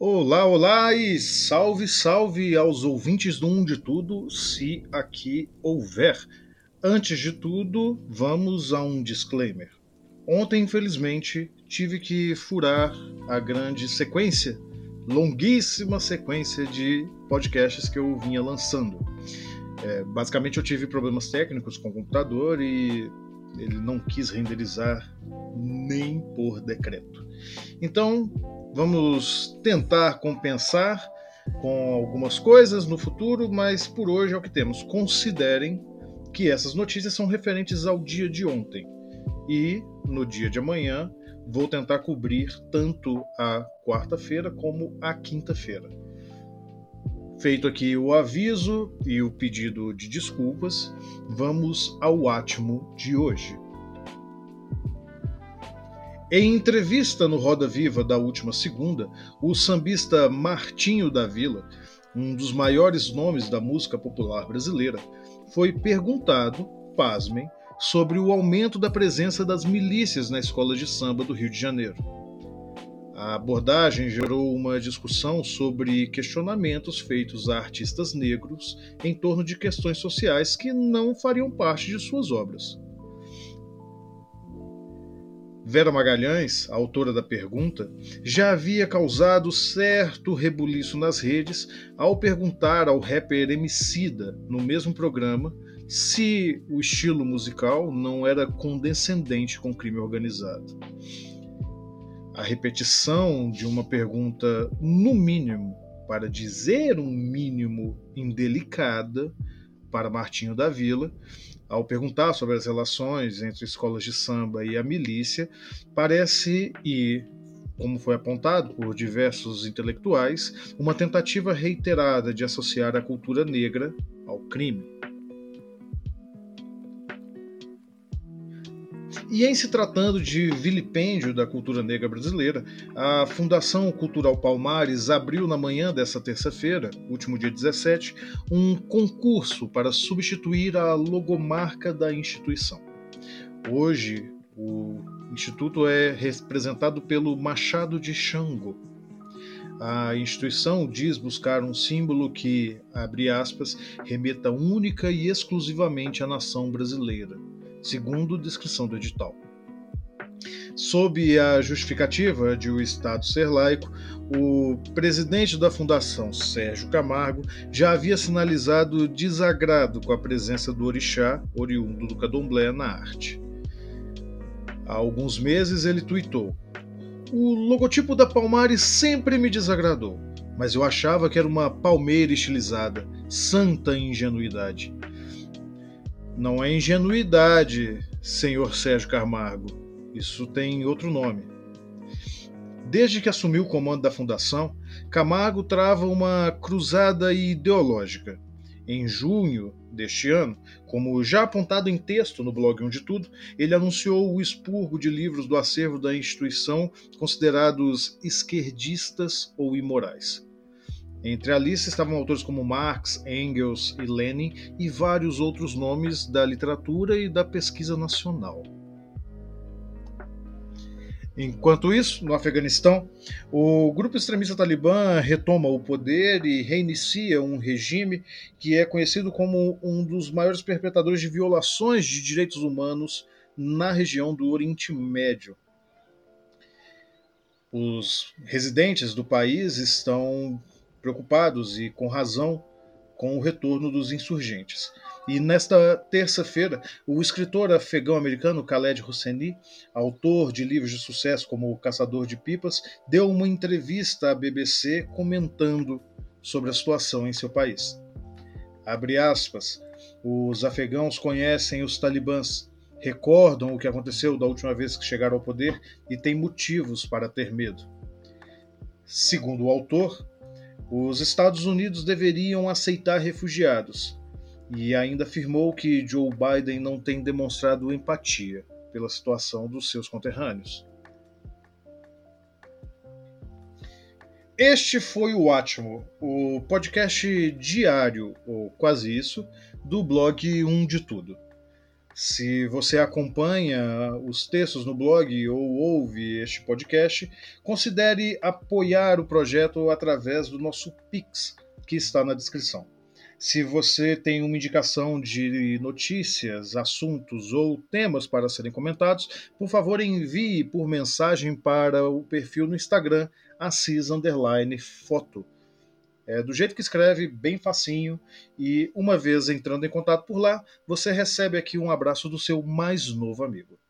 Olá, olá e salve, salve aos ouvintes do Um de Tudo, se aqui houver. Antes de tudo, vamos a um disclaimer. Ontem, infelizmente, tive que furar a grande sequência, longuíssima sequência de podcasts que eu vinha lançando. É, basicamente, eu tive problemas técnicos com o computador e ele não quis renderizar nem por decreto. Então, Vamos tentar compensar com algumas coisas no futuro, mas por hoje é o que temos. Considerem que essas notícias são referentes ao dia de ontem. E no dia de amanhã vou tentar cobrir tanto a quarta-feira como a quinta-feira. Feito aqui o aviso e o pedido de desculpas, vamos ao átimo de hoje. Em entrevista no Roda Viva da última segunda, o sambista Martinho da Vila, um dos maiores nomes da música popular brasileira, foi perguntado, pasmem, sobre o aumento da presença das milícias na escola de samba do Rio de Janeiro. A abordagem gerou uma discussão sobre questionamentos feitos a artistas negros em torno de questões sociais que não fariam parte de suas obras. Vera Magalhães, autora da pergunta, já havia causado certo rebuliço nas redes ao perguntar ao rapper Emicida, no mesmo programa, se o estilo musical não era condescendente com o crime organizado. A repetição de uma pergunta, no mínimo, para dizer um mínimo indelicada, para Martinho da Vila, ao perguntar sobre as relações entre escolas de samba e a milícia, parece e como foi apontado por diversos intelectuais, uma tentativa reiterada de associar a cultura negra ao crime. E em se tratando de vilipêndio da cultura negra brasileira, a Fundação Cultural Palmares abriu na manhã dessa terça-feira, último dia 17, um concurso para substituir a logomarca da instituição. Hoje, o instituto é representado pelo Machado de Xango. A instituição diz buscar um símbolo que, abre aspas, remeta única e exclusivamente à nação brasileira segundo descrição do edital. Sob a justificativa de o Estado ser laico, o presidente da fundação, Sérgio Camargo, já havia sinalizado desagrado com a presença do orixá, oriundo do candomblé, na arte. Há alguns meses ele tuitou: O logotipo da Palmares sempre me desagradou, mas eu achava que era uma palmeira estilizada, santa ingenuidade. Não é ingenuidade, senhor Sérgio Camargo. Isso tem outro nome. Desde que assumiu o comando da fundação, Camargo trava uma cruzada ideológica. Em junho deste ano, como já apontado em texto no blog Onde Tudo, ele anunciou o expurgo de livros do acervo da instituição considerados esquerdistas ou imorais. Entre a lista estavam autores como Marx, Engels e Lenin e vários outros nomes da literatura e da pesquisa nacional. Enquanto isso, no Afeganistão, o grupo extremista talibã retoma o poder e reinicia um regime que é conhecido como um dos maiores perpetradores de violações de direitos humanos na região do Oriente Médio. Os residentes do país estão preocupados e com razão com o retorno dos insurgentes. E nesta terça-feira, o escritor afegão-americano Khaled Hosseini, autor de livros de sucesso como O Caçador de Pipas, deu uma entrevista à BBC comentando sobre a situação em seu país. Abre aspas. Os afegãos conhecem os talibãs, recordam o que aconteceu da última vez que chegaram ao poder e têm motivos para ter medo. Segundo o autor, os Estados Unidos deveriam aceitar refugiados, e ainda afirmou que Joe Biden não tem demonstrado empatia pela situação dos seus conterrâneos. Este foi o Atmo, o podcast diário, ou quase isso, do blog Um de Tudo. Se você acompanha os textos no blog ou ouve este podcast, considere apoiar o projeto através do nosso Pix, que está na descrição. Se você tem uma indicação de notícias, assuntos ou temas para serem comentados, por favor envie por mensagem para o perfil no Instagram, assis_foto. É, do jeito que escreve, bem facinho, e uma vez entrando em contato por lá, você recebe aqui um abraço do seu mais novo amigo.